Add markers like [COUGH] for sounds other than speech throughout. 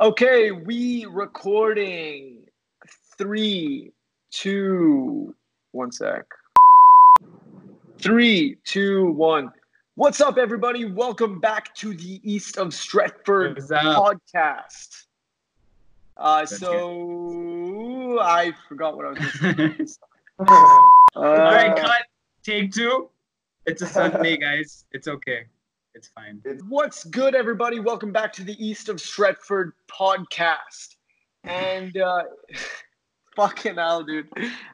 Okay, we recording three, two, one sec. Three, two, one. What's up, everybody? Welcome back to the East of Stretford podcast. Uh, so I forgot what I was going to say. All right, [LAUGHS] Uh, cut. Take two. It's a Sunday, guys. It's okay. It's fine. What's good, everybody? Welcome back to the East of Stretford podcast. And uh, [LAUGHS] fucking hell, dude,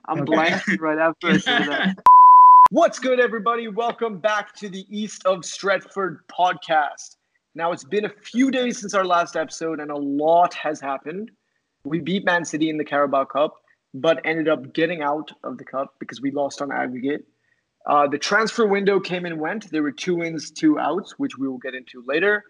I'm Okay. blanking right after I say that. [LAUGHS] What's good, everybody? Welcome back to the East of Stretford podcast. Now, it's been a few days since our last episode, and a lot has happened. We beat Man City in the Carabao Cup, but ended up getting out of the cup because we lost on aggregate. Uh, the transfer window came and went. There were two wins, two outs, which we will get into later.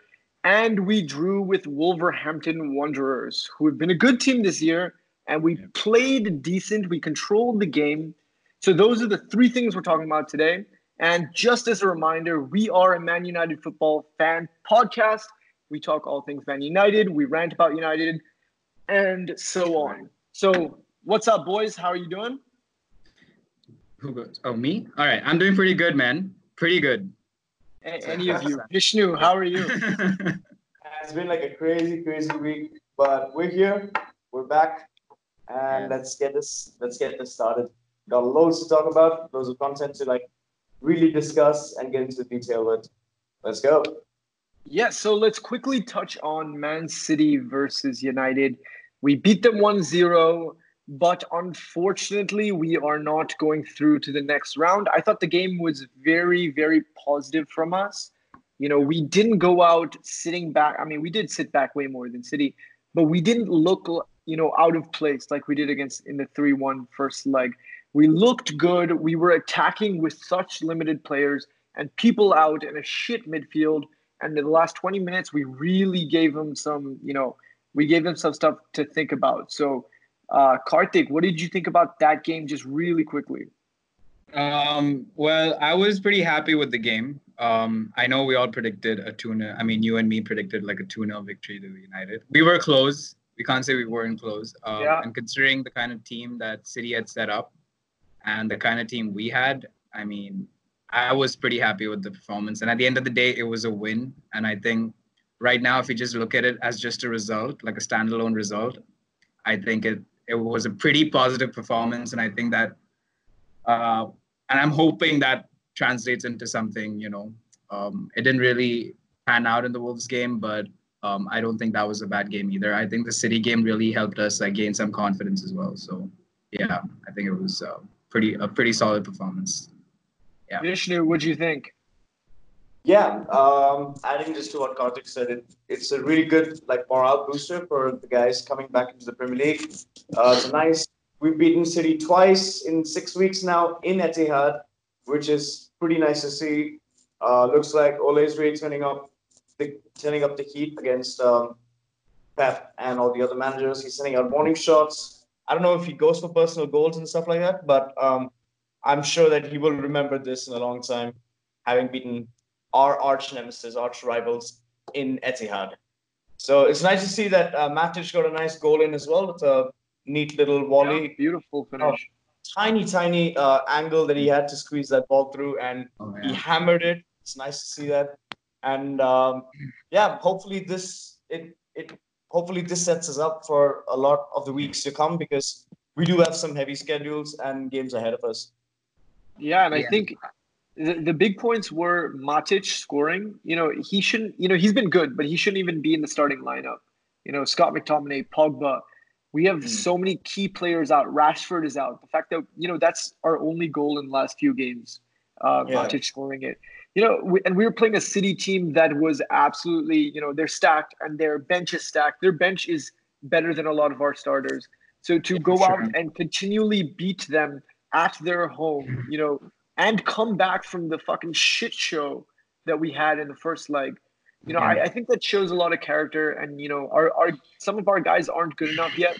And we drew with Wolverhampton Wanderers, who have been a good team this year. And we played decent. We controlled the game. So those are the three things we're talking about today. And just as a reminder, we are a Man United football fan podcast. We talk all things Man United. We rant about United, and so on. So what's up, boys? How are you doing? Who goes? Oh, me? All right. I'm doing pretty good, man. Pretty good. A- any of you? [LAUGHS] Vishnu, how are you? [LAUGHS] It's been like a crazy, crazy week, but we're here. We're back, and Yeah. let's get this. Let's get this started. Got loads to talk about, loads of content to like really discuss and get into the detail with. Let's go. Yeah, so let's quickly touch on Man City versus United. We beat them 1 0, but unfortunately, we are not going through to the next round. I thought the game was very, very positive from us. You know, we didn't go out sitting back. I mean, we did sit back way more than City, but we didn't look, you know, out of place like we did against in the 3 1 first leg. We looked good. We were attacking with such limited players and people out in a shit midfield and in the last 20 minutes we really gave them some you know we gave them some stuff to think about so uh karthik what did you think about that game just really quickly um, well, I was pretty happy with the game. Um, I know we all predicted a 2 0. I mean, you and me predicted like a 2 0 victory to United. We were close. We can't say we weren't close. Um, Yeah. And considering the kind of team that City had set up and the kind of team we had, I mean, I was pretty happy with the performance. And at the end of the day, it was a win. And I think right now, if you just look at it as just a result, like a standalone result, I think it, it was a pretty positive performance. And I think that, uh, and I'm hoping that translates into something, you know, um, it didn't really pan out in the Wolves game, but um, I don't think that was a bad game either. I think the City game really helped us like gain some confidence as well. So yeah, I think it was uh, pretty a pretty solid performance. Yeah. vishnu what do you think Yeah, um, adding just to what Karthik said, it, it's a really good like morale booster for the guys coming back into the Premier League. Uh, it's nice. We've beaten City twice in six weeks now in Etihad, which is pretty nice to see. Uh, looks like Ole's really turning up the turning up the heat against um, Pep and all the other managers. He's sending out warning shots. I don't know if he goes for personal goals and stuff like that, but um, I'm sure that he will remember this in a long time, having beaten our arch nemesis, arch rivals in Etihad. So it's nice to see that uh, Matic got a nice goal in as well. It's a neat little volley, beautiful finish tiny, tiny uh, angle that he had to squeeze that ball through, and Oh, he hammered it. It's nice to see that, and um, yeah, hopefully this it it hopefully this sets us up for a lot of the weeks to come because we do have some heavy schedules and games ahead of us. yeah and i Yeah. think the, the big points were matic scoring. You know he shouldn't you know he's been good but he shouldn't even be in the starting lineup. You know scott mctominay pogba. We have Mm. so many key players out. Rashford is out. The fact that you know that's our only goal in the last few games uh Yeah. matic scoring it. You know we, and we were playing a city team that was absolutely you know they're stacked and their bench is stacked. Their bench is better than a lot of our starters. So to go Sure. out and continually beat them at their home you know and come back from the fucking shit show that we had in the first leg. You know, I, I think that shows a lot of character, and you know, our, our some of our guys aren't good enough yet,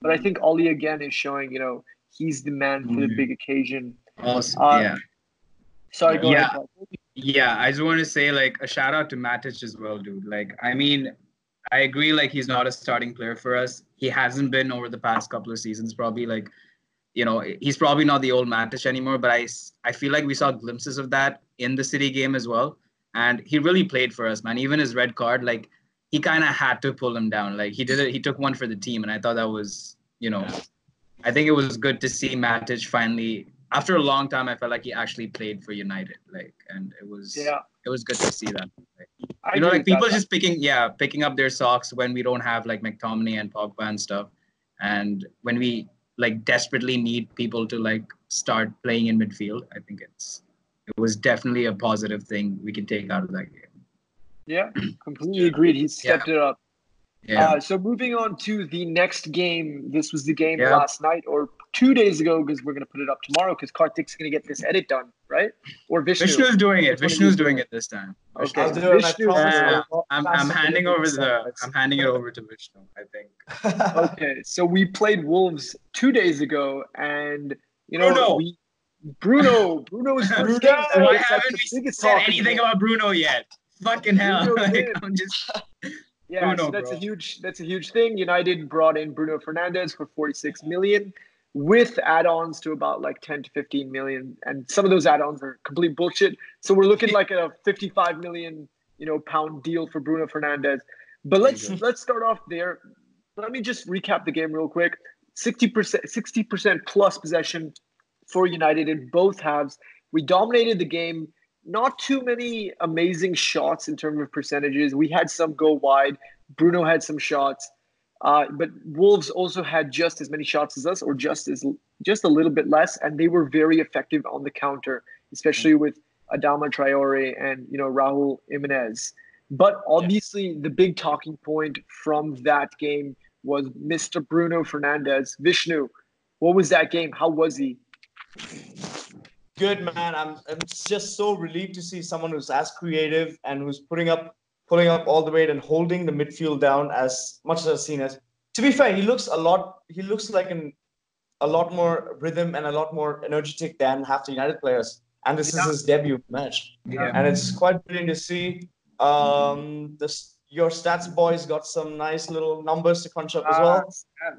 but I think Ollie again is showing, you know, he's the man for the Mhm. big occasion. Also, Uh, yeah. Sorry, go Yeah. ahead. Yeah, I just want to say like a shout out to Matic as well, dude. Like, I mean, I agree. Like he's not a starting player for us. He hasn't been over the past couple of seasons. Probably like, you know, he's probably not the old Matic anymore. But I, I feel like we saw glimpses of that in the City game as well. And he really played for us, man. Even his red card, like he kind of had to pull him down. Like he did it. He took one for the team, and I thought that was, you know, I think it was good to see Matic finally. After a long time, I felt like he actually played for United. Like, and it was Yeah. it was good to see that. Like, you know, like people just picking, yeah, picking up their socks when we don't have like McTominay and Pogba and stuff, and when we like desperately need people to like start playing in midfield. I think it's it was definitely a positive thing we can take out of that game. Yeah, [CLEARS THROAT] completely agreed. He stepped it up. Yeah, Uh, so moving on to the next game. This was the game Yeah. last night or two days ago because we're going to put it up tomorrow because Kartik's going to get this edit done, right? Or Vishnu. Vishnu's doing it. Which one Vishnu's is doing it? it this time. Okay. I'll do it. I Vishnu- promise Yeah, I'll- I'm, I'll I'm handing over the. I'm handing it over to Vishnu. I think. [LAUGHS] Okay, so we played Wolves two days ago, and you know Bruno. we Bruno Bruno's [LAUGHS] Bruno! Bruno, Why haven't we said talking anything point. about Bruno yet? Fucking hell! [LAUGHS] Like. I'm just Yeah, Bruno, so that's bro. a huge that's a huge thing. United brought in Bruno Fernandes for 46 million with add-ons to about like 10 to 15 million and some of those add-ons are complete bullshit. So we're looking like a 55 million, you know, pound deal for Bruno Fernandes. But let's Mhm. let's start off there. Let me just recap the game real quick. 60% 60% plus possession for United in both halves. We dominated the game. Not too many amazing shots in terms of percentages. We had some go wide. Bruno had some shots, uh, but Wolves also had just as many shots as us, or just as just a little bit less, and they were very effective on the counter, especially with Adama Traore and you know Raul Jimenez. But obviously, the big talking point from that game was Mr. Bruno Fernandes. Vishnu, what was that game? How was he? Good man. I'm I'm just so relieved to see someone who's as creative and who's putting up pulling up all the weight and holding the midfield down as much as I've seen as. To be fair, he looks a lot. He looks like an a lot more rhythm and a lot more energetic than half the United players. And this Yeah. is his debut match, yeah. and it's quite brilliant to see. Um, this your stats boys got some nice little numbers to crunch up as well.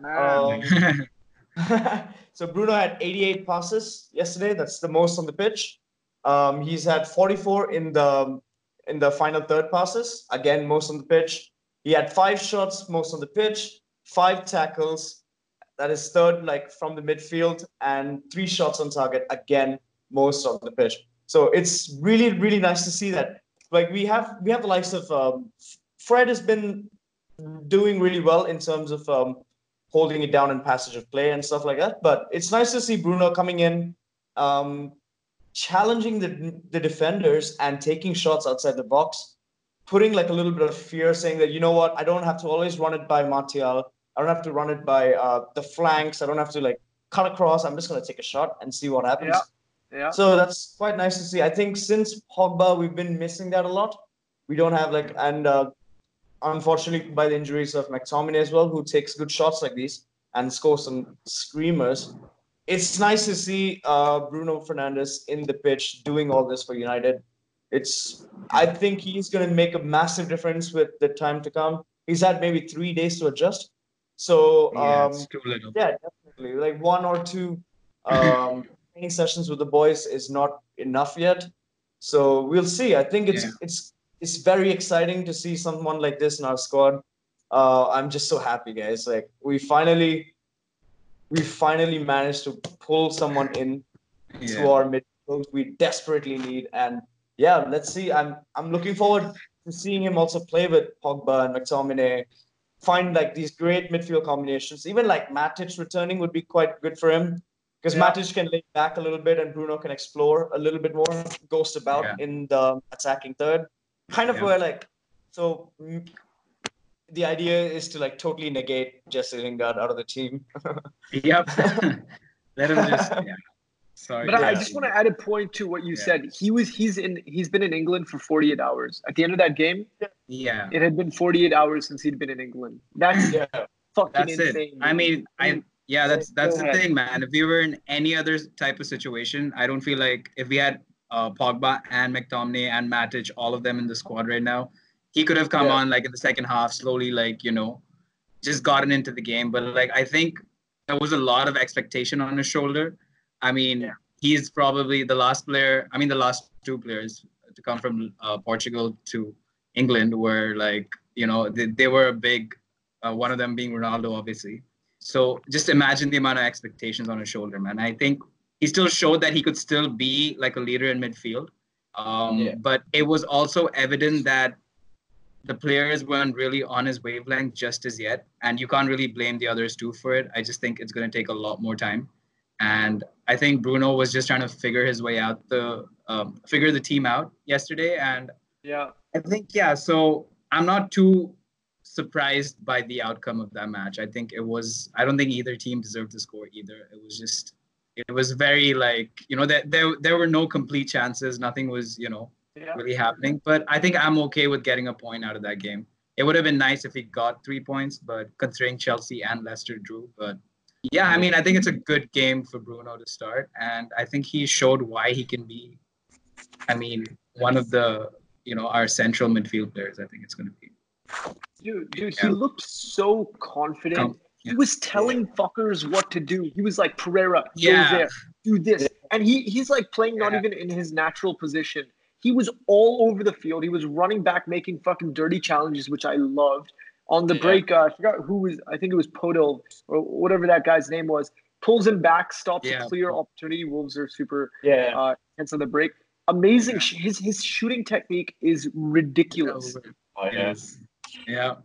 Ah. Um, [LAUGHS] so Bruno had 88 passes yesterday. That's the most on the pitch. Um, he's had 44 in the in the final third passes. Again, most on the pitch. He had five shots, most on the pitch. Five tackles. That is third, like from the midfield, and three shots on target. Again, most on the pitch. So it's really, really nice to see that. Like we have, we have the likes of um, Fred has been doing really well in terms of um, holding it down in passage of play and stuff like that. But it's nice to see Bruno coming in, um, challenging the the defenders and taking shots outside the box, putting like a little bit of fear, saying that you know what, I don't have to always run it by Martial. I don't have to run it by uh, the flanks. I don't have to like cut across. I'm just gonna take a shot and see what happens. Yeah. Yeah. So that's quite nice to see. I think since Pogba, we've been missing that a lot. We don't have like, and uh, unfortunately, by the injuries of McTominay as well, who takes good shots like these and scores some screamers. It's nice to see uh, Bruno Fernandes in the pitch doing all this for United. It's, I think he's going to make a massive difference with the time to come. He's had maybe three days to adjust. So, yeah, um, little. yeah, definitely. Like one or two um, [LAUGHS] training sessions with the boys is not enough yet. So we'll see. I think it's Yeah. it's it's very exciting to see someone like this in our squad. Uh, I'm just so happy, guys. Like we finally we finally managed to pull someone in to our midfield we desperately need. And yeah, let's see. I'm I'm looking forward to seeing him also play with Pogba and McTominay. Find like these great midfield combinations. Even like Matic returning would be quite good for him because Yeah. Matic can lay back a little bit and Bruno can explore a little bit more, ghost about Yeah. in the attacking third. Kind of Yeah. where like so. The idea is to like totally negate Jesse Lingard out of the team. [LAUGHS] Yep. [LAUGHS] Let him just. Yeah. Sorry. But I- I just want to add a point to what you Yeah. said. He was he's in he's been in England for 48 hours. At the end of that game, Yeah. it had been 48 hours since he'd been in England. That's yeah. fucking That's insane. it. I mean, I yeah, that's that's Go the ahead. thing, man. If we were in any other type of situation, I don't feel like if we had uh, Pogba and McTominay and Matic, all of them in the squad right now, he could have come Yeah. on like in the second half, slowly, like you know, just gotten into the game. But like I think there was a lot of expectation on his shoulder. I mean, Yeah. he's probably the last player. I mean, the last two players to come from uh, Portugal to England were like you know they, they were a big. Uh, one of them being Ronaldo, obviously. So just imagine the amount of expectations on his shoulder, man. I think he still showed that he could still be like a leader in midfield. Um, Yeah. But it was also evident that the players weren't really on his wavelength just as yet. And you can't really blame the others too for it. I just think it's going to take a lot more time. And I think Bruno was just trying to figure his way out, the um, figure the team out yesterday. And Yeah. I think yeah. So I'm not too surprised by the outcome of that match. I think it was. I don't think either team deserved the score either. It was just. It was very like you know that there there were no complete chances. Nothing was you know Yeah. really happening. But I think I'm okay with getting a point out of that game. It would have been nice if he got three points, but considering Chelsea and Leicester drew, but yeah, I mean, I think it's a good game for Bruno to start, and I think he showed why he can be. I mean, one of the you know our central midfield players. I think it's going to be. Dude, dude, Yeah. he looked so confident. Com- He was telling fuckers what to do. He was like, Pereira, Yeah. go there, do this. And he he's like playing not Yeah. even in his natural position. He was all over the field. He was running back, making fucking dirty challenges, which I loved. On the Yeah. break, uh, I forgot who was, I think it was Podol or whatever that guy's name was. Pulls him back, stops Yeah. a clear opportunity. Wolves are super Yeah. uh, intense on the break. Amazing. Yeah. His his shooting technique is ridiculous, Oh. Yes. Yeah.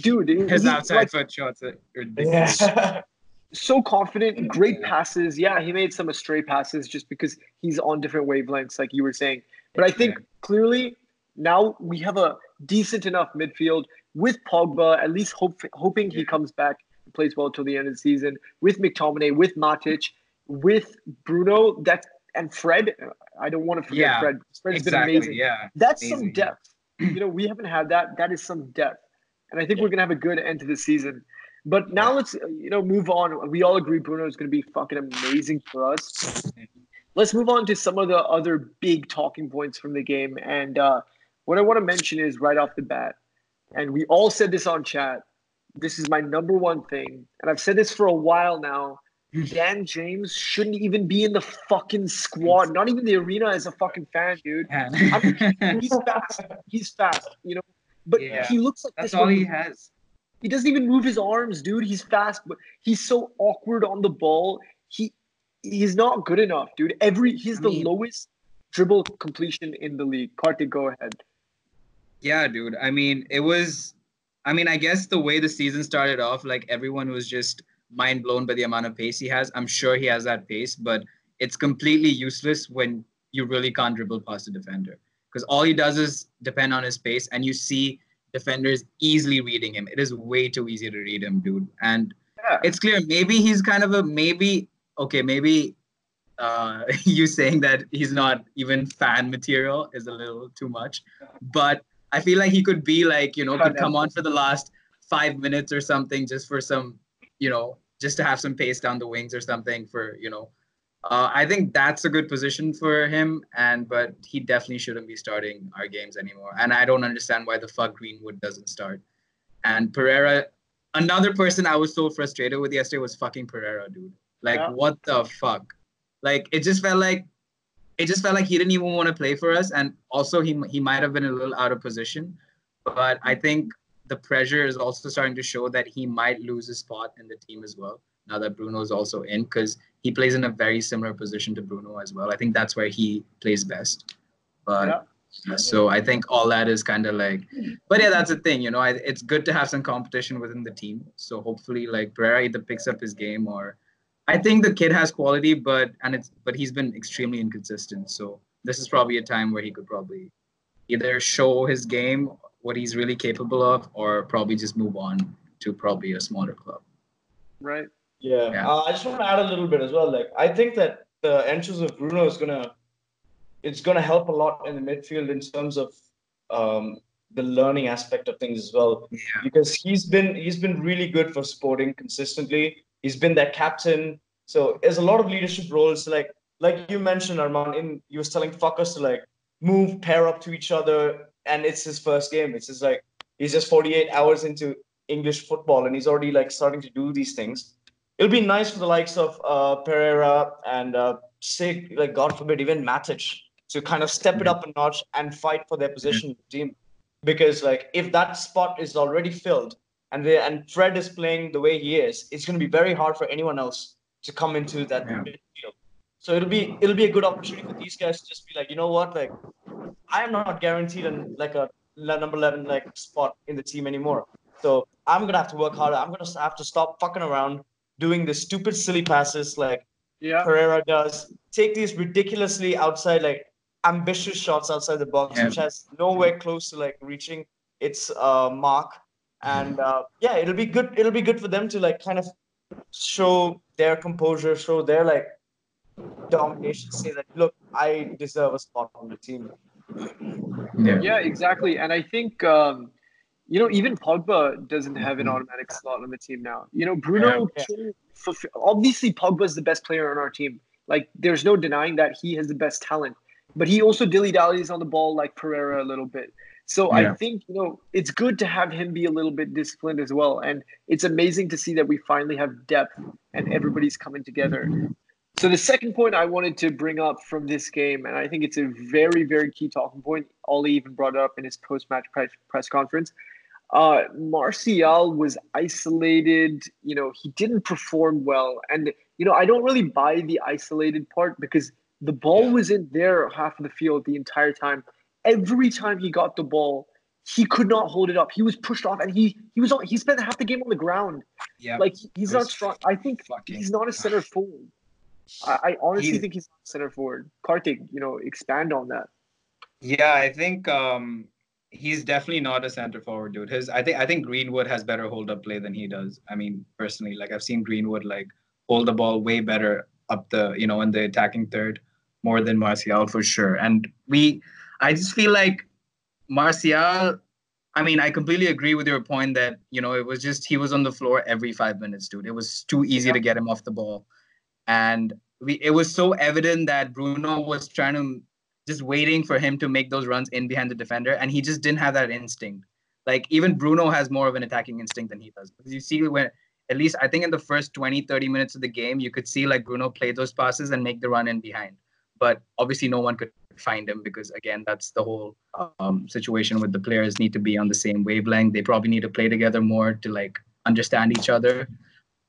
dude. His outside like, foot shots are ridiculous. [LAUGHS] Yeah. so confident, great passes. Yeah, he made some stray passes just because he's on different wavelengths, like you were saying. But I think clearly now we have a decent enough midfield with Pogba, at least hope, hoping he comes back and plays well till the end of the season, with McTominay, with Matic, with Bruno, that and Fred. I don't want to forget Yeah, Fred. Fred's exactly. been amazing. Yeah. That's some Amazing, yeah. depth. You know, we haven't had that. That is some depth. And I think we're gonna have a good end to the season. But now let's uh, you know move on. We all agree Bruno is gonna be fucking amazing for us. Let's move on to some of the other big talking points from the game. And uh, what I want to mention is right off the bat, and we all said this on chat. This is my number one thing, and I've said this for a while now. Dan James shouldn't even be in the fucking squad, not even the arena as a fucking fan, dude. Yeah. He's fast. He's fast, you know. But Yeah. he looks like That's this all when he has. He doesn't even move his arms, dude. He's fast, but he's so awkward on the ball. He he's not good enough, dude. Every he's I the mean- lowest dribble completion in the league. Kartik, go ahead. Yeah, dude. I mean, it was. I mean, I guess the way the season started off, like everyone was just mind blown by the amount of pace he has. I'm sure he has that pace, but it's completely useless when you really can't dribble past a defender because all he does is depend on his pace, and you see defenders easily reading him. It is way too easy to read him, dude. And Yeah. it's clear maybe he's kind of a maybe okay maybe uh [LAUGHS] you saying that he's not even fan material is a little too much but i feel like he could be like you know could come on for the last five minutes or something just for some you know just to have some pace down the wings or something for you know uh, I think that's a good position for him, and but he definitely shouldn't be starting our games anymore. And I don't understand why the fuck Greenwood doesn't start. And Pereira, another person I was so frustrated with yesterday was fucking Pereira, dude. Like, Yeah. what the fuck? Like, it just felt like, it just felt like he didn't even want to play for us, and also he he might have been a little out of position. But I think the pressure is also starting to show that he might lose his spot in the team as well. Now that Bruno is also in, because he plays in a very similar position to Bruno as well. I think that's where he plays best. But Yeah. so I think all that is kind of like, but yeah, that's the thing, you know. I, it's good to have some competition within the team. So hopefully, like Pereira either picks up his game or, I think the kid has quality, but and it's but he's been extremely inconsistent. So this is probably a time where he could probably either show his game, what he's really capable of, or probably just move on to probably a smaller club. Right. Yeah, Yeah. Uh, I just want to add a little bit as well. Like, I think that the entrance of Bruno is gonna, it's gonna help a lot in the midfield in terms of um, the learning aspect of things as well. Yeah. Because he's been he's been really good for Sporting consistently. He's been their captain. So there's a lot of leadership roles. Like like you mentioned, Arman, in you was telling fuckers to like move, pair up to each other, and it's his first game. It's just like he's just 48 hours into English football, and he's already like starting to do these things. It'll be nice for the likes of uh, Pereira and uh, say like God forbid even Matic to kind of step it up a notch and fight for their position in the team. Because like if that spot is already filled and they and Fred is playing the way he is, it's going to be very hard for anyone else to come into that Yeah. midfield. So it'll be it'll be a good opportunity for these guys to just be like, you know what, like I am not guaranteed an, like a number eleven like spot in the team anymore. So I'm gonna have to work harder. I'm gonna have to stop fucking around doing the stupid silly passes like Yeah. Pereira does. Take these ridiculously outside like ambitious shots outside the box, Yeah. which has nowhere close to like reaching its uh, mark. And uh, yeah, it'll be good. It'll be good for them to like kind of show their composure, show their like domination. Say that look, I deserve a spot on the team. Yeah. Yeah, exactly. And I think um, you know even Pogba doesn't have an mm-hmm. automatic slot on the team now. You know Bruno Yeah. fulfill, obviously Pogba's the best player on our team. Like there's no denying that he has the best talent, but he also dilly dallies on the ball like Pereira a little bit. So I think you know it's good to have him be a little bit disciplined as well, and it's amazing to see that we finally have depth and everybody's coming together. So the second point I wanted to bring up from this game, and I think it's a very, very key talking point. Ollie even brought it up in his post-match press, press conference. Uh, Martial was isolated. You know, he didn't perform well, and you know, I don't really buy the isolated part because the ball Yeah. was in their half of the field the entire time. Every time he got the ball, he could not hold it up. He was pushed off, and he he was on. He spent half the game on the ground. Yeah. Like he's not strong. I think he's not a center forward. I, I honestly think he's not a center forward. Kartik, you know, expand on that. Yeah, I think um, he's definitely not a center forward, dude. His, I think, I think Greenwood has better hold up play than he does. I mean, personally, like I've seen Greenwood like hold the ball way better up the, you know, in the attacking third, more than Martial for sure. And we, I just feel like Martial. I mean, I completely agree with your point that you know it was just he was on the floor every five minutes, dude. It was too easy to get him off the ball, and we it was so evident that Bruno was trying to just waiting for him to make those runs in behind the defender, and he just didn't have that instinct. Like even Bruno has more of an attacking instinct than he does. Because you see when at least I think in the first 20, 30 minutes of the game, you could see like Bruno play those passes and make the run in behind. But obviously no one could find him because again, that's the whole um, situation with the players need to be on the same wavelength. They probably need to play together more to like understand each other.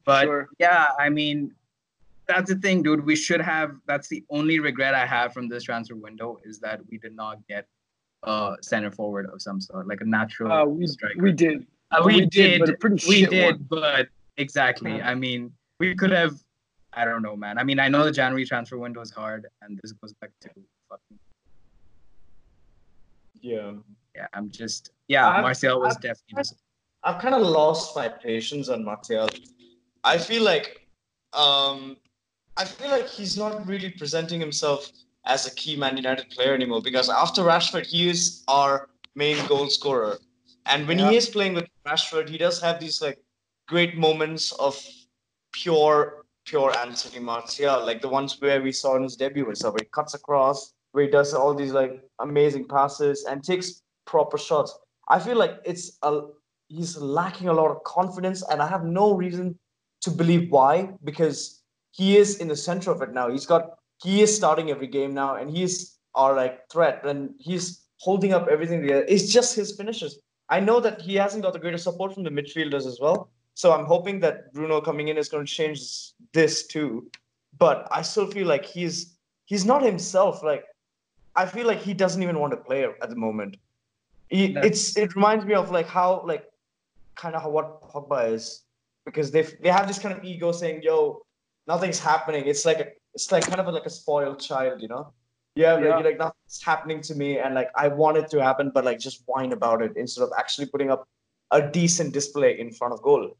But Sure. yeah, I mean, that's the thing, dude. We should have. That's the only regret I have from this transfer window is that we did not get a center forward of some sort, like a natural Uh, we striker. we did. Uh, we, we did, did, but a pretty we shit did, one. but exactly. I mean, we could have. I don't know, man. I mean, I know the January transfer window is hard, and this goes back to fucking. Yeah. Yeah, I'm just. Yeah, I've- Martial was I've- definitely. Just, I've kind of lost my patience on Martial. I feel like, um, I feel like he's not really presenting himself as a key Man United player anymore because after Rashford, he is our main goal scorer. And when Yeah. he is playing with Rashford, he does have these like great moments of pure, pure Anthony Martial, like the ones where we saw in his debut and stuff, where he cuts across, where he does all these like amazing passes and takes proper shots. I feel like it's a he's lacking a lot of confidence, and I have no reason to believe why because he is in the center of it now. He's got he is starting every game now, and he's our like threat, and he's holding up everything together. It's just his finishes. I know that he hasn't got the greatest support from the midfielders as well. So I'm hoping that Bruno coming in is going to change this too. But I still feel like he's he's not himself. Like I feel like he doesn't even want to play at the moment. He, That's- it's it reminds me of like how like kind of how what Pogba is because they they have this kind of ego saying, "Yo, nothing's happening." It's like a it's like kind of like a spoiled child, you know. Yeah, like, Yeah. you're like nothing's happening to me, and like I want it to happen, but like just whine about it instead of actually putting up a decent display in front of goal.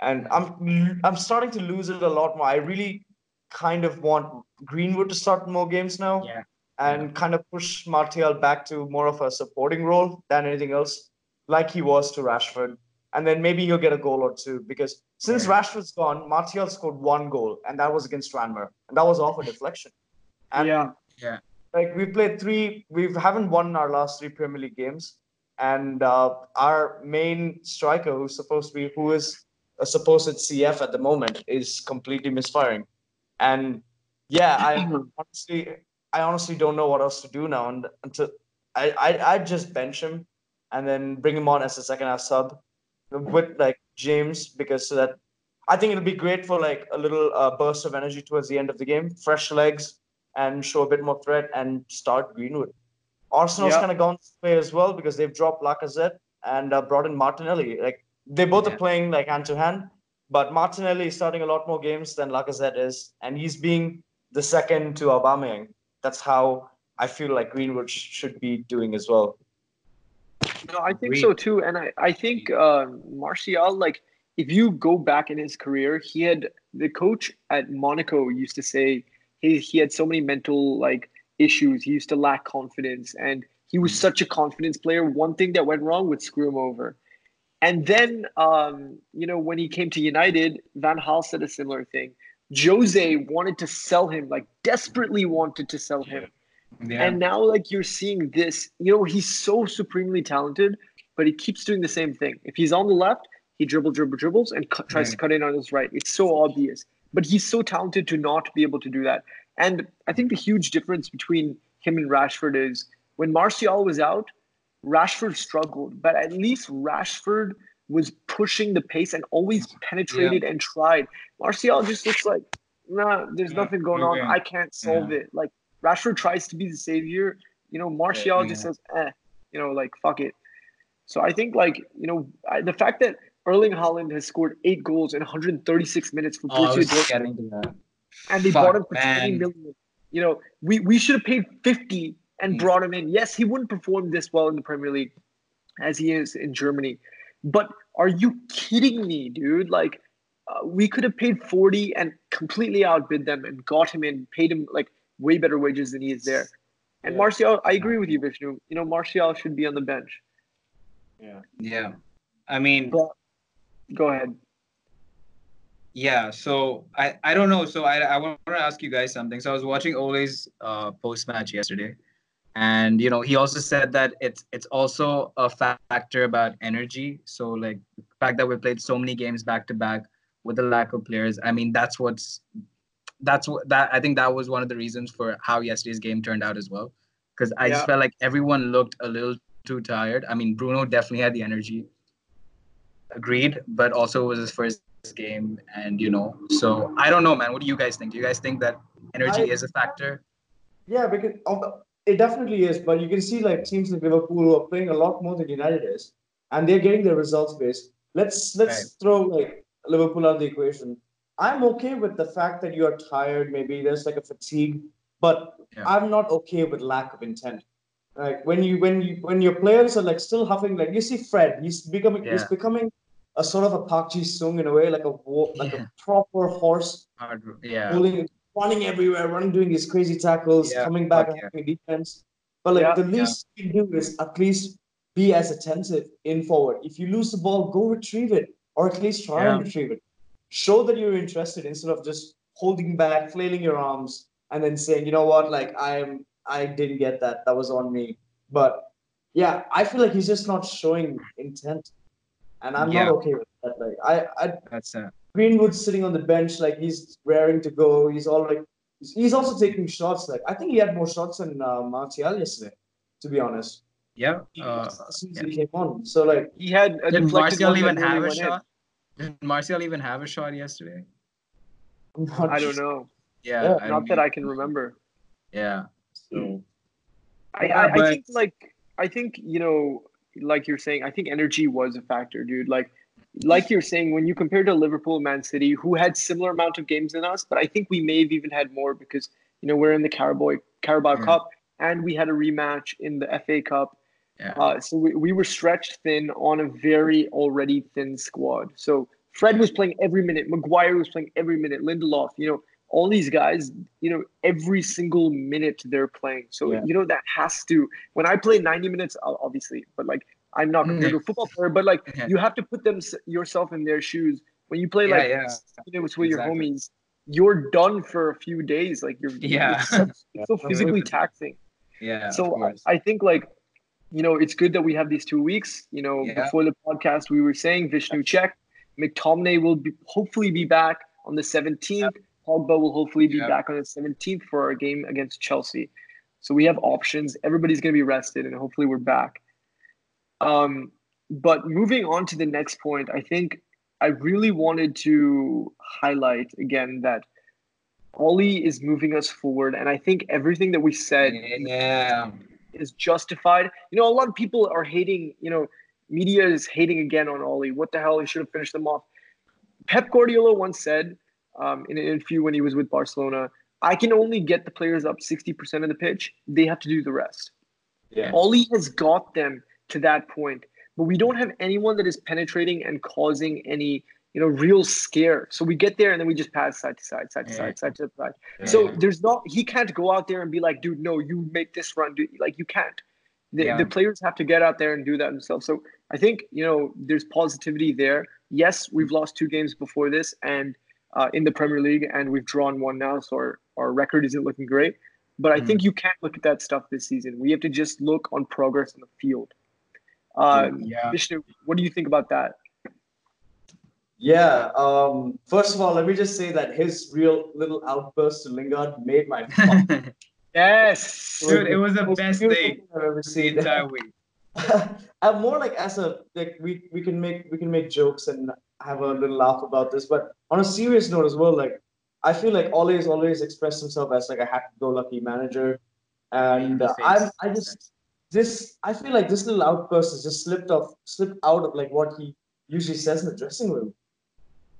And I'm I'm starting to lose it a lot more. I really kind of want Greenwood to start more games now yeah, and kind of push Martial back to more of a supporting role than anything else, like he was to Rashford. And then maybe he'll get a goal or two because since Yeah. Rashford's gone, Martial scored one goal, and that was against Tranmere, and that was off a deflection. And yeah. like we played three. We haven't won our last three Premier League games, and uh, our main striker, who's supposed to be, who is a supposed CF at the moment, is completely misfiring. And yeah, I [CLEARS THROAT] honestly, I honestly don't know what else to do now. And until I, I, I just bench him, and then bring him on as a second half sub with like James because so that I think it'll be great for like a little uh, burst of energy towards the end of the game, fresh legs, and show a bit more threat and start Greenwood. Arsenal's Yeah. kind of gone this way as well because they've dropped Lacazette and uh, brought in Martinelli. Like they both Yeah. are playing like hand to hand, but Martinelli is starting a lot more games than Lacazette is, and he's being the second to Aubameyang. That's how I feel like Greenwood sh- should be doing as well. No, I think so too, and I I think uh, Martial like if you go back in his career, he had the coach at Monaco used to say he he had so many mental like issues. He used to lack confidence, and he was such a confidence player. One thing that went wrong would screw him over. And then, um, you know, when he came to United, Van Gaal said a similar thing. Jose wanted to sell him, like desperately wanted to sell him. Yeah. And now, like you're seeing this, you know, he's so supremely talented, but he keeps doing the same thing. If he's on the left, he dribble, dribble, dribbles, and cu- tries to cut in on his right. It's so obvious, but he's so talented to not be able to do that. And I think the huge difference between him and Rashford is when Martial was out, Rashford struggled, but at least Rashford was pushing the pace and always penetrated and tried. Martial just looks like, nah, there's Yeah, nothing going on. I can't solve it. Like Rashford tries to be the savior. You know, Martial just Yeah. says, eh, you know, like fuck it. So I think like you know I, the fact that Erling Haaland has scored eight goals in 136 minutes for Oh, Borussia Dortmund, getting to that. and they Fuck, bought him for man. 20 million. You know, we we should have paid 50 and Mm. brought him in. Yes, he wouldn't perform this well in the Premier League as he is in Germany. But are you kidding me, dude? Like, uh, we could have paid 40 and completely outbid them and got him in, paid him like way better wages than he is there. And Yeah. Martial, I agree with you, Vishnu. You know, Martial should be on the bench. Yeah. Yeah. I mean, But go ahead. yeah. So I, I don't know. So I, I want to ask you guys something. So I was watching Ole's uh, post match yesterday, and you know he also said that it's it's also a factor about energy. So like the fact that we played so many games back to back with the lack of players. I mean that's what's that's what that I think that was one of the reasons for how yesterday's game turned out as well. Because I Yeah. just felt like everyone looked a little too tired. I mean Bruno definitely had the energy. Agreed, but also was his first game, and you know, so I don't know, man. What do you guys think? Do you guys think that energy I- is a factor? Yeah, because it definitely is. But you can see like teams like Liverpool who are playing a lot more than United is, and they're getting their results based. Let's let's Right. throw like Liverpool out of the equation. I'm okay with the fact that you are tired. Maybe there's like a fatigue, but Yeah. I'm not okay with lack of intent. Like when you when you when your players are like still huffing, like you see Fred, he's becoming he's becoming a sort of a Park Ji Sung in a way, like a like Yeah. a proper horse Hard- Yeah, pulling, running everywhere, running, doing these crazy tackles, Yeah, coming back and yeah. having defense. But like Yeah, the least you can do is at least be as attentive in forward. If you lose the ball, go retrieve it, or at least try and retrieve it. Show that you're interested instead of just holding back, flailing your arms, and then saying, you know what, like I am, I didn't get that. That was on me. But yeah, I feel like he's just not showing intent, and I'm Yeah. not okay with that. Like I, I that's uh, Greenwood's sitting on the bench, like he's raring to go. He's all like, he's, he's also taking shots. Like I think he had more shots than uh, Martial yesterday, to be honest. yeah. Uh, as soon as he came on, so like, He had a did deflected Martial one even have a shot? Did Martial even have a shot yesterday? I'm not I don't know. Yeah, Yeah, I Not don't that I can remember. Yeah. So I, Yeah, I, I think like I think you know, like you're saying, I think energy was a factor, dude. Like, like you're saying, when you compare to Liverpool, and Man City, who had similar amount of games than us, but I think we may have even had more because you know we're in the Carabao Carabao Yeah. Cup and we had a rematch in the FA Cup. Yeah. Uh, so we, we were stretched thin on a very already thin squad. So Fred was playing every minute. Maguire was playing every minute. Lindelof, you know, all these guys, you know, every single minute they're playing. So Yeah. you know that has to. When I play ninety minutes, obviously, but like I'm not compared to a football player, but like Yeah. you have to put them yourself in their shoes. When you play like yeah. you know, with your homies, you're done for a few days. Like you're Yeah. it's so, it's [LAUGHS] so physically taxing. Yeah. so I, I think like, you know, it's good that we have these two weeks. You know, Yeah. before the podcast, we were saying Vishnu check, McTominay will be hopefully be back on the 17th. Pogba will hopefully be Yep. back on the 17th for our game against Chelsea. So we have options. Everybody's going to be rested, and hopefully we're back. Um, but moving on to the next point, I think I really wanted to highlight again that Ollie is moving us forward, and I think everything that we said yeah. Is justified. You know, a lot of people are hating, you know, media is hating again on Ollie. What the hell? He should have finished them off. Pep Guardiola once said um, in an interview when he was with Barcelona, I can only get the players up 60% of the pitch. They have to do the rest. Yeah. Ollie has got them to that point, but we don't have anyone that is penetrating and causing any, you know, real scare. So we get there and then we just pass side to side, side to Yeah. side, side to side. So there's not he can't go out there and be like, dude, no, you make this run. Dude. Like you can't. The, Yeah. the players have to get out there and do that themselves. So I think you know there's positivity there. Yes, we've lost two games before this, and uh, in the Premier League, and we've drawn one now, so our, our record isn't looking great. But I think you can't look at that stuff this season. We have to just look on progress on the field. Um, Yeah. Vishnu, what do you think about that? Yeah. Um, first of all, let me just say that his real little outburst to Lingard made my [LAUGHS] fucking Yes. Dude, it was the most best beautiful thing I've ever the seen. entire week. [LAUGHS] I'm more like as a like we we can make we can make jokes and have a little laugh about this, but on a serious note as well, like I feel like Ole has always expressed himself as like a happy-go-lucky manager, and uh, I'm I just this I feel like this little outburst has just slipped off slipped out of like what he usually says in the dressing room.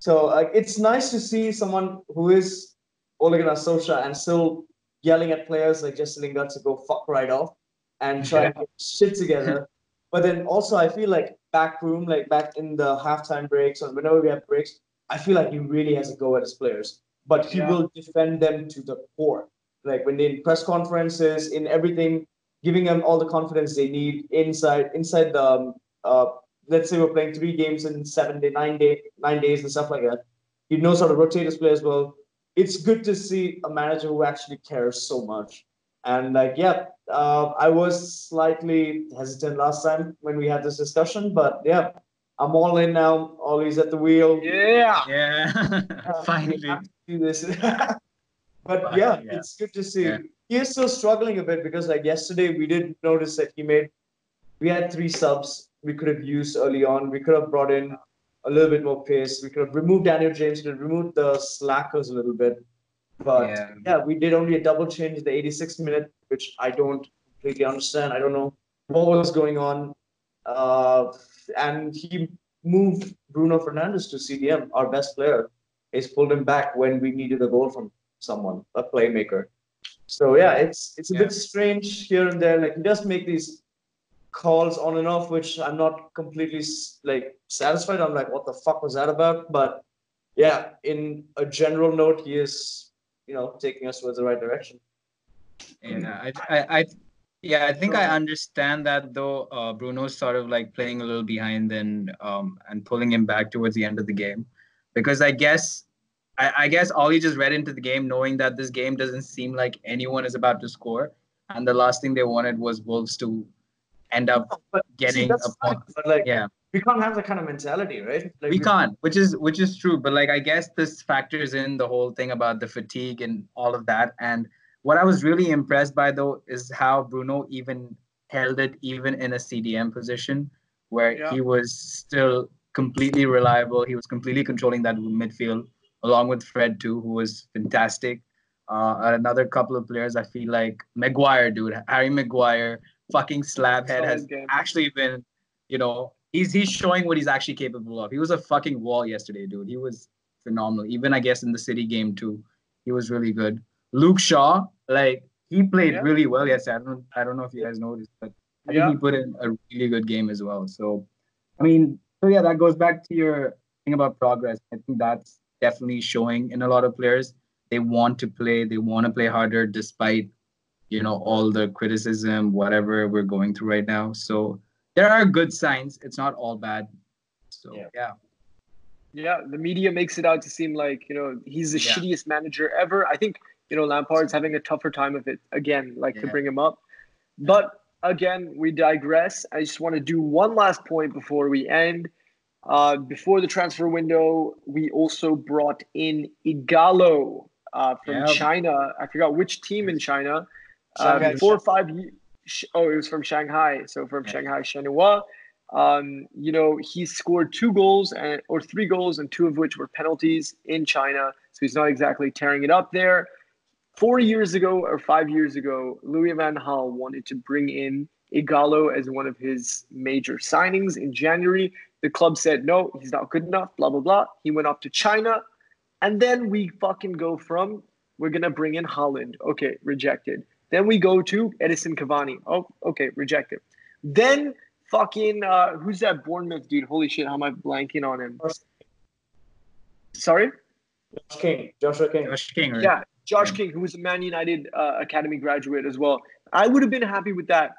So like it's nice to see someone who is Ole Gunnar Solskjaer and still yelling at players like Jesse Lingard to go fuck right off and try and get shit together. [LAUGHS] But then also I feel like back room, like back in the halftime breaks or whenever we have breaks, I feel like he really has a go at his players. But he Yeah. will defend them to the core. Like when they in press conferences, in everything, giving them all the confidence they need inside inside the um, uh, let's say we're playing three games in seven day, nine day, nine days and stuff like that. He knows how to rotate his players well. It's good to see a manager who actually cares so much. And like, yeah, uh, I was slightly hesitant last time when we had this discussion, but yeah, I'm all in now. Ollie's at the wheel. Yeah. Yeah. [LAUGHS] Uh, [LAUGHS] Finally. do this. [LAUGHS] but Finally, yeah, yeah. it's good to see. Yeah. He is still struggling a bit because like yesterday we did notice that he made we had three subs we could have used early on. We could have brought in a little bit more pace. We could have removed Daniel James, could have removed the slackers a little bit. But Yeah. yeah, we did only a double change in the 86th minute, which I don't completely understand. I don't know what was going on. Uh, and he moved Bruno Fernandes to CDM, our best player. He's pulled him back when we needed a goal from someone, a playmaker. So yeah, it's it's a Yeah. bit strange here and there. Like he does make these calls on and off, which I'm not completely like satisfied. I'm like, what the fuck was that about? But yeah, in a general note, he is, you know, taking us towards the right direction. Yeah, I, I, I, yeah, I think I understand that though. Uh, Bruno's sort of like playing a little behind and um and pulling him back towards the end of the game, because I guess, I, I guess Ollie just read into the game knowing that this game doesn't seem like anyone is about to score, and the last thing they wanted was Wolves to end up see, getting that's a but like Yeah. we can't have that kind of mentality, right? Like we can't which is which is true but like i guess this factors in the whole thing about the fatigue and all of that and what i was really impressed by though is how bruno even held it even in a cdm position where Yeah. he was still completely reliable he was completely controlling that midfield along with fred too who was fantastic uh, another couple of players i feel like maguire dude harry maguire fucking slab head has game. actually been you know he's he's showing what he's actually capable of. He was a fucking wall yesterday, dude. He was phenomenal. Even I guess in the City game too, he was really good. Luke Shaw, like he played Yeah. really well yesterday. I don't I don't know if you guys noticed, but I Yeah. think he put in a really good game as well. So, I mean, so yeah, that goes back to your thing about progress. I think that's definitely showing in a lot of players. They want to play. They want to play harder despite, you know, all the criticism, whatever we're going through right now. So there are good signs. It's not all bad. So Yeah. yeah, Yeah, the media makes it out to seem like you know he's the Yeah. shittiest manager ever. I think you know Lampard's having a tougher time of it again, like to bring him up. But again, we digress. I just want to do one last point before we end. Uh, before the transfer window, we also brought in Ighalo uh, from Yep. China. I forgot which team in China. Uh, four or five. Oh, it was from Shanghai. So from Yeah. Shanghai Shenhua. Um, you know, he scored two goals and or three goals, and two of which were penalties in China. So he's not exactly tearing it up there. Four years ago or five years ago, Louis Van Gaal wanted to bring in Ighalo as one of his major signings in January. The club said no, he's not good enough. Blah blah blah. He went off to China, and then we fucking go from we're gonna bring in Haaland. Okay, rejected. Then we go to Edinson Cavani. Oh, okay, rejected. Then fucking uh, who's that Bournemouth dude? Holy shit, how am I blanking on him? Sorry. Josh King, Joshua King. Josh King, right? Yeah, Josh King, who was a Man United uh, Academy graduate as well. I would have been happy with that.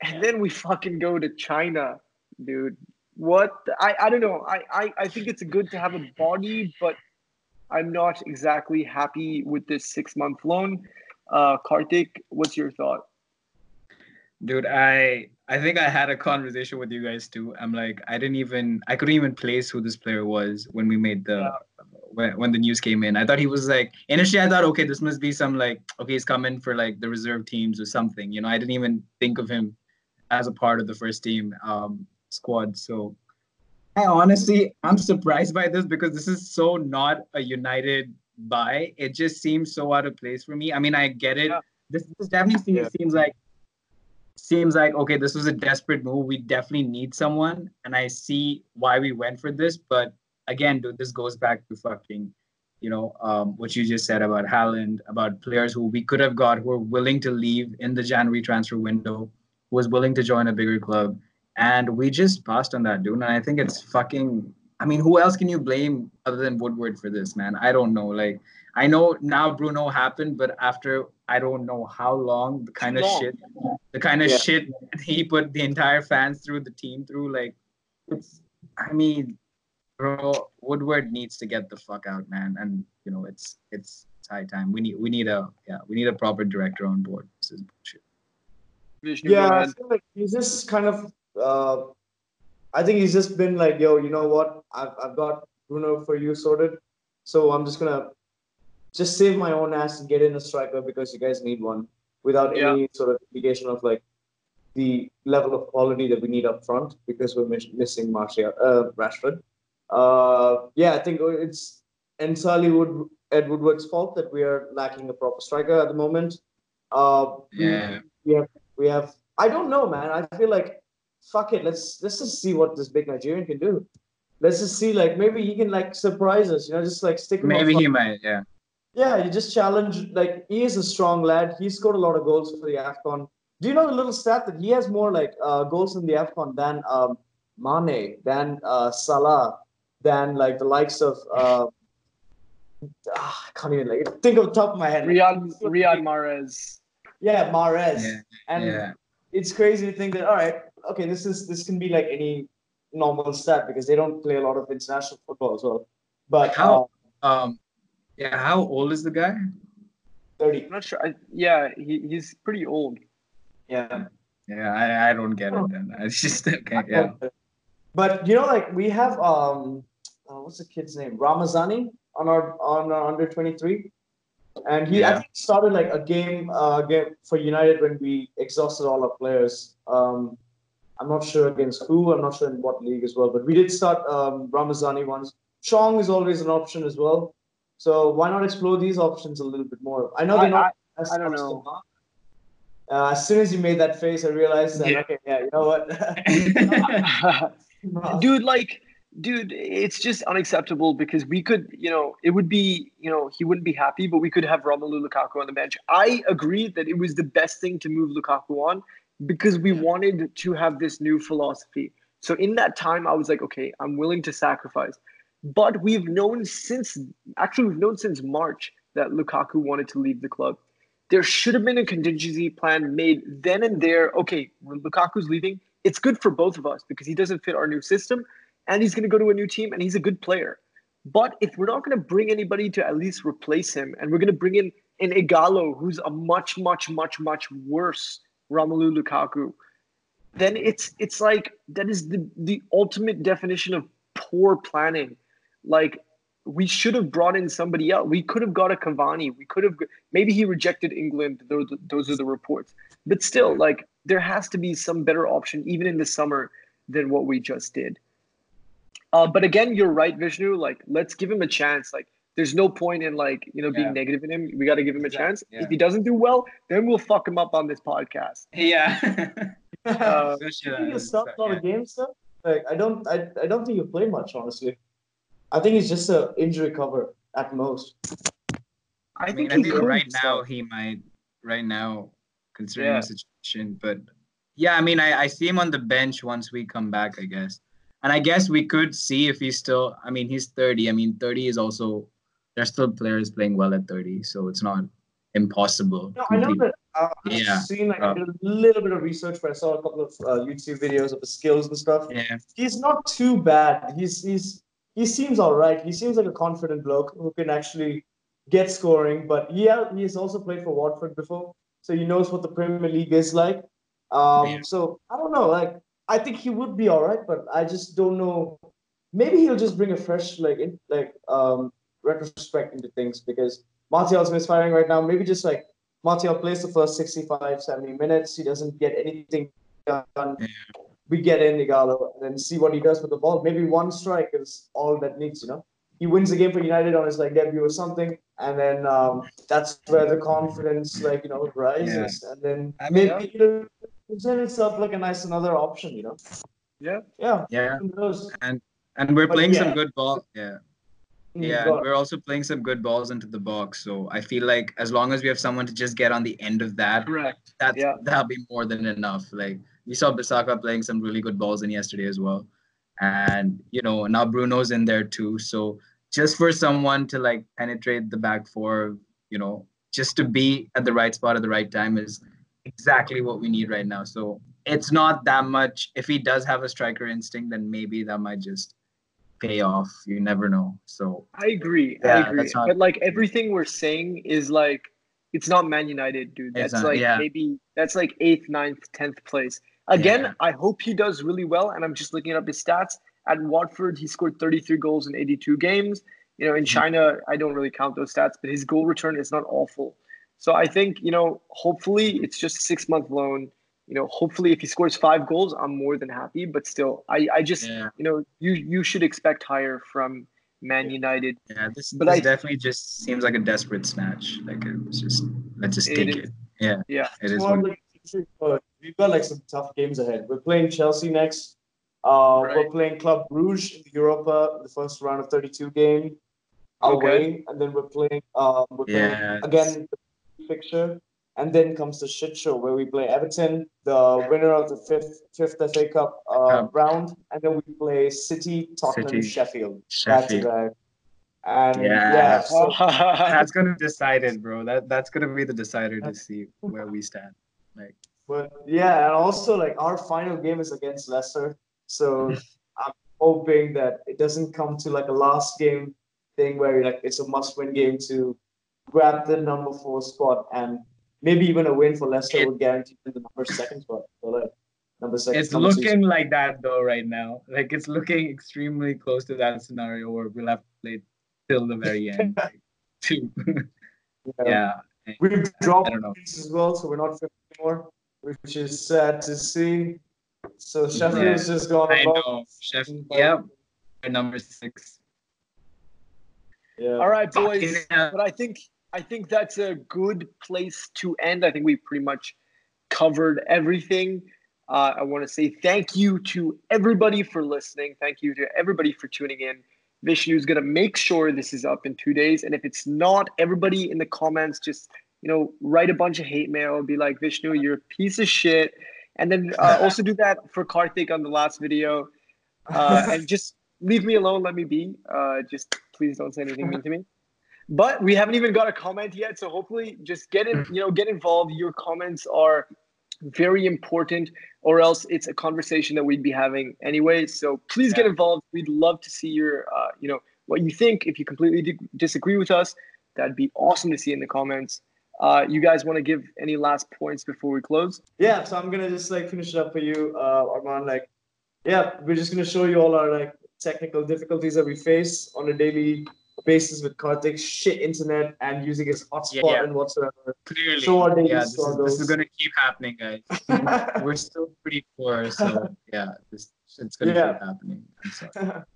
And then we fucking go to China, dude. What? I, I don't know. I, I, I think it's good to have a body, but I'm not exactly happy with this six month loan. Uh, Karthik, what's your thought? Dude, I I think I had a conversation with you guys too. I'm like, I didn't even I couldn't even place who this player was when we made the when, when the news came in. I thought he was like initially I thought, okay, this must be some like okay, he's coming for like the reserve teams or something. You know, I didn't even think of him as a part of the first team um squad. So I honestly I'm surprised by this because this is so not a united buy. It just seems so out of place for me. I mean, I get it. Yeah. This, this definitely seems, Yeah. seems like seems like okay this was a desperate move we definitely need someone and i see why we went for this but again dude this goes back to fucking you know um, what you just said about Haaland, about players who we could have got who are willing to leave in the January transfer window, who was willing to join a bigger club, and we just passed on that, dude. And I think it's fucking. I mean, who else can you blame other than Woodward for this, man? I don't know. Like, I know now Bruno happened, but after I don't know how long, the kind of long. shit, the kind of Yeah. shit he put the entire fans through, the team through, like, it's. I mean, bro, Woodward needs to get the fuck out, man. And you know, it's it's it's high time. We need we need a yeah, we need a proper director on board. This is bullshit. Vishnu, Yeah, I feel like he's just kind of. Uh, I think he's just been like, yo, you know what? I've I've got Bruno for you sorted, so I'm just gonna just save my own ass and get in a striker because you guys need one without Yeah. any sort of indication of like the level of quality that we need up front because we're miss- missing Martial, uh, Rashford. Uh, yeah, I think it's entirely Wood, Ed Woodward's fault that we are lacking a proper striker at the moment. Uh, we- Yeah. we have we have I don't know, man. I feel like fuck it. Let's let's just see what this big Nigerian can do. Let's just see, like maybe he can like surprise us. You know, just like stick. Maybe he front. might, yeah. Yeah, you just challenge. Like he is a strong lad. He scored a lot of goals for the Afcon. Do you know the little stat that he has more like uh, goals in the Afcon than um, Mane, than uh, Salah, than like the likes of. Uh, ah, I can't even like think of the top of my head. Riyad Riyad Mahrez. Yeah, Mahrez. Yeah. And yeah. it's crazy to think that all right, okay, this is this can be like any normal stat because they don't play a lot of international football as well. But How- uh, Um yeah, how old is the guy? thirty, I'm not sure. I, yeah, he, he's pretty old. yeah. Yeah, I, I don't get it then. I just okay, yeah. But you know, like we have um, uh, what's the kid's name? Ramazani on our on our under twenty three, and he I Yeah. think started like a game uh game for United when we exhausted all our players. Um, I'm not sure against who. I'm not sure in what league as well. But we did start um, Ramazani once. Chong is always an option as well. So why not explore these options a little bit more? I know they're not. I, as I don't know. Uh, as soon as you made that face, I realized that Yeah. okay, yeah, you know what? [LAUGHS] dude like dude it's just unacceptable because we could you know it would be you know he wouldn't be happy but we could have Romelu Lukaku on the bench I agree that it was the best thing to move Lukaku on because we wanted to have this new philosophy. So in that time I was like okay I'm willing to sacrifice. But we've known since actually we've known since March that Lukaku wanted to leave the club. There should have been a contingency plan made then and there. Okay when Lukaku's leaving it's good for both of us because he doesn't fit our new system and he's going to go to a new team and he's a good player. But if we're not going to bring anybody to at least replace him and we're going to bring in an Ighalo who's a much, much, much, much worse Romelu Lukaku, then it's it's like that is the the ultimate definition of poor planning. Like we should have brought in somebody else. We could have got a Cavani. We could have maybe he rejected England. Those those are the reports. But still, like there has to be some better option even in the summer than what we just did. Uh, but again, you're right, Vishnu. Like let's give him a chance. Like there's no point in like you know being Yeah. negative in him. We got to give him a chance. yeah. If he doesn't do well, then we'll fuck him up on this podcast. Yeah. [LAUGHS] Uh, Especially I think that- he stopped a lot yeah. of games though. Like I don't, I, I don't think he'll play much. Honestly, I think he's just a injury cover at most. I I mean, think I think could right now he might. Right now, considering Yeah. the situation, but yeah, I mean, I, I see him on the bench once we come back, I guess, and I guess we could see if he's still. I mean, he's thirty. I mean, thirty is also. There's still players playing well at thirty, so it's not impossible. No, I know that. Uh, I've Yeah. seen like Uh, I did a little bit of research, but I saw a couple of uh, YouTube videos of the skills and stuff. Yeah, He's not too bad. He's he's he seems all right. He seems like a confident bloke who can actually get scoring. But yeah, he ha- he's also played for Watford before, so he knows what the Premier League is like. Um, Yeah. So I don't know. Like I think he would be all right, but I just don't know. Maybe he'll just bring a fresh like in, like um retrospect into things because Martial's misfiring right now. Maybe just like Martial plays the first 65, 70 minutes. He doesn't get anything done. Yeah. We get in Ighalo and then see what he does with the ball. Maybe one strike is all that needs, you know. He wins the game for United on his like debut or something, and then um, that's where the confidence, like you know, rises, and then I mean, maybe it'll present itself like a nice another option, you know. Yeah. Yeah. yeah, knows? and we're But playing yeah. some good ball. Yeah. Yeah, go and on. we're also playing some good balls into the box. So I feel like as long as we have someone to just get on the end of that, Correct. that's Yeah. that'll be more than enough. Like we saw Bissaka playing some really good balls in yesterday as well. And you know, now Bruno's in there too. So just for someone to like penetrate the back four, you know, just to be at the right spot at the right time is exactly what we need right now. So it's not that much. If he does have a striker instinct, then maybe that might just pay off. You never know. So I agree. I agree. But like everything we're saying is like it's not Man United, dude. That's not- like yeah. maybe that's like eighth, ninth, tenth place. Again, Yeah. I hope he does really well. And I'm just looking up his stats. At Watford, he scored 33 goals in 82 games. You know, in Mm-hmm. China, I don't really count those stats, but his goal return is not awful. So I think, you know, hopefully it's just a six month loan. You know, hopefully if he scores five goals, I'm more than happy. But still, I, I just yeah. you know, you you should expect higher from Man United. Yeah, this, But this I- definitely just seems like a desperate snatch. Like it was just let's just It take is. it. Yeah, Yeah. it is. Well, What, like, we've got like some tough games ahead. We're playing Chelsea next. Uh, We're playing Club Brugge in the Europa, the first round of 32 game away, and then we're playing. Um, we're playing yeah, again the fixture, and then comes the shit show where we play Everton, the winner of the fifth fifth FA Cup uh, Cup. round, and then we play City, Tottenham, City. Sheffield. That's Sheffield. it. And Yeah. yeah, [LAUGHS] so That's gonna decide it, bro. That that's gonna be the decider to see where we stand. Like, But yeah, and also like our final game is against Leicester, so [LAUGHS] I'm hoping that it doesn't come to like a last game thing where like it's a must-win game to grab the number four spot, and maybe even a win for Leicester It- would guarantee them the number second spot. So like number second. it's number two looking like that though right now. Like it's looking extremely close to that scenario where we'll have to play till the very end. [LAUGHS] Like, to, spot. yeah. We've dropped I don't know. points as well, so we're not fifth anymore, which is sad to see. So Sheffield's just gone I above. know. Chef, yeah. Number six. Yeah. All right, boys. But I think I think that's a good place to end. I think we pretty much covered everything. Uh, I want to say thank you to everybody for listening. Thank you to everybody for tuning in. Vishnu is going to make sure this is up in two days. And if it's not, everybody in the comments just, you know, write a bunch of hate mail. Be like, Vishnu, you're a piece of shit. And then uh, [LAUGHS] also do that for Karthik on the last video. Uh, and [LAUGHS] just leave me alone. Let me be. Uh, just please don't say anything mean to me. But we haven't even got a comment yet. So hopefully just get in, you know, get involved. Your comments are very important or else it's a conversation that we'd be having anyway. So please get involved. We'd love to see your, uh, you know, what you think. If you completely di- disagree with us, that'd be awesome to see in the comments. Uh, you guys want to give any last points before we close? Yeah, so I'm gonna just like finish it up for you, uh, Arman. Like, yeah, we're just gonna show you all our like technical difficulties that we face on a daily basis with Karthik, shit internet, and using his hotspot Yeah, yeah. and whatsoever. Clearly, Show our daily yeah, this is, this is gonna keep happening, guys. [LAUGHS] We're still pretty poor, so yeah, this it's gonna Yeah. keep happening. Sorry. [LAUGHS]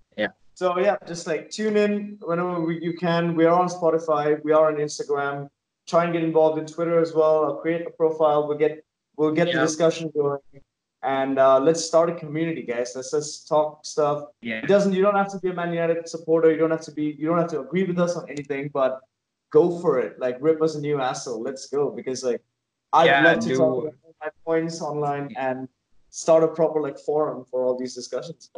So yeah, just like tune in whenever we, you can. We are on Spotify. We are on Instagram. Try and get involved in Twitter as well. I'll create a profile. We'll get we'll get the discussion going, and uh, let's start a community, guys. Let's just talk stuff. Yeah, It doesn't. You don't have to be a Man United supporter. You don't have to be. You don't have to agree with us on anything. But go for it. Like rip us a new asshole. Let's go because like I'd Yeah, love to do- talk about my points online and start a proper like forum for all these discussions.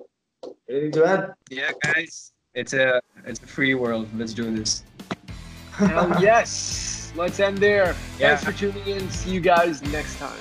Anything to add? yeah, guys. It's a it's a free world. Let's do this. [LAUGHS] Hell yes. Let's end there. Yeah. Thanks for tuning in. See you guys next time.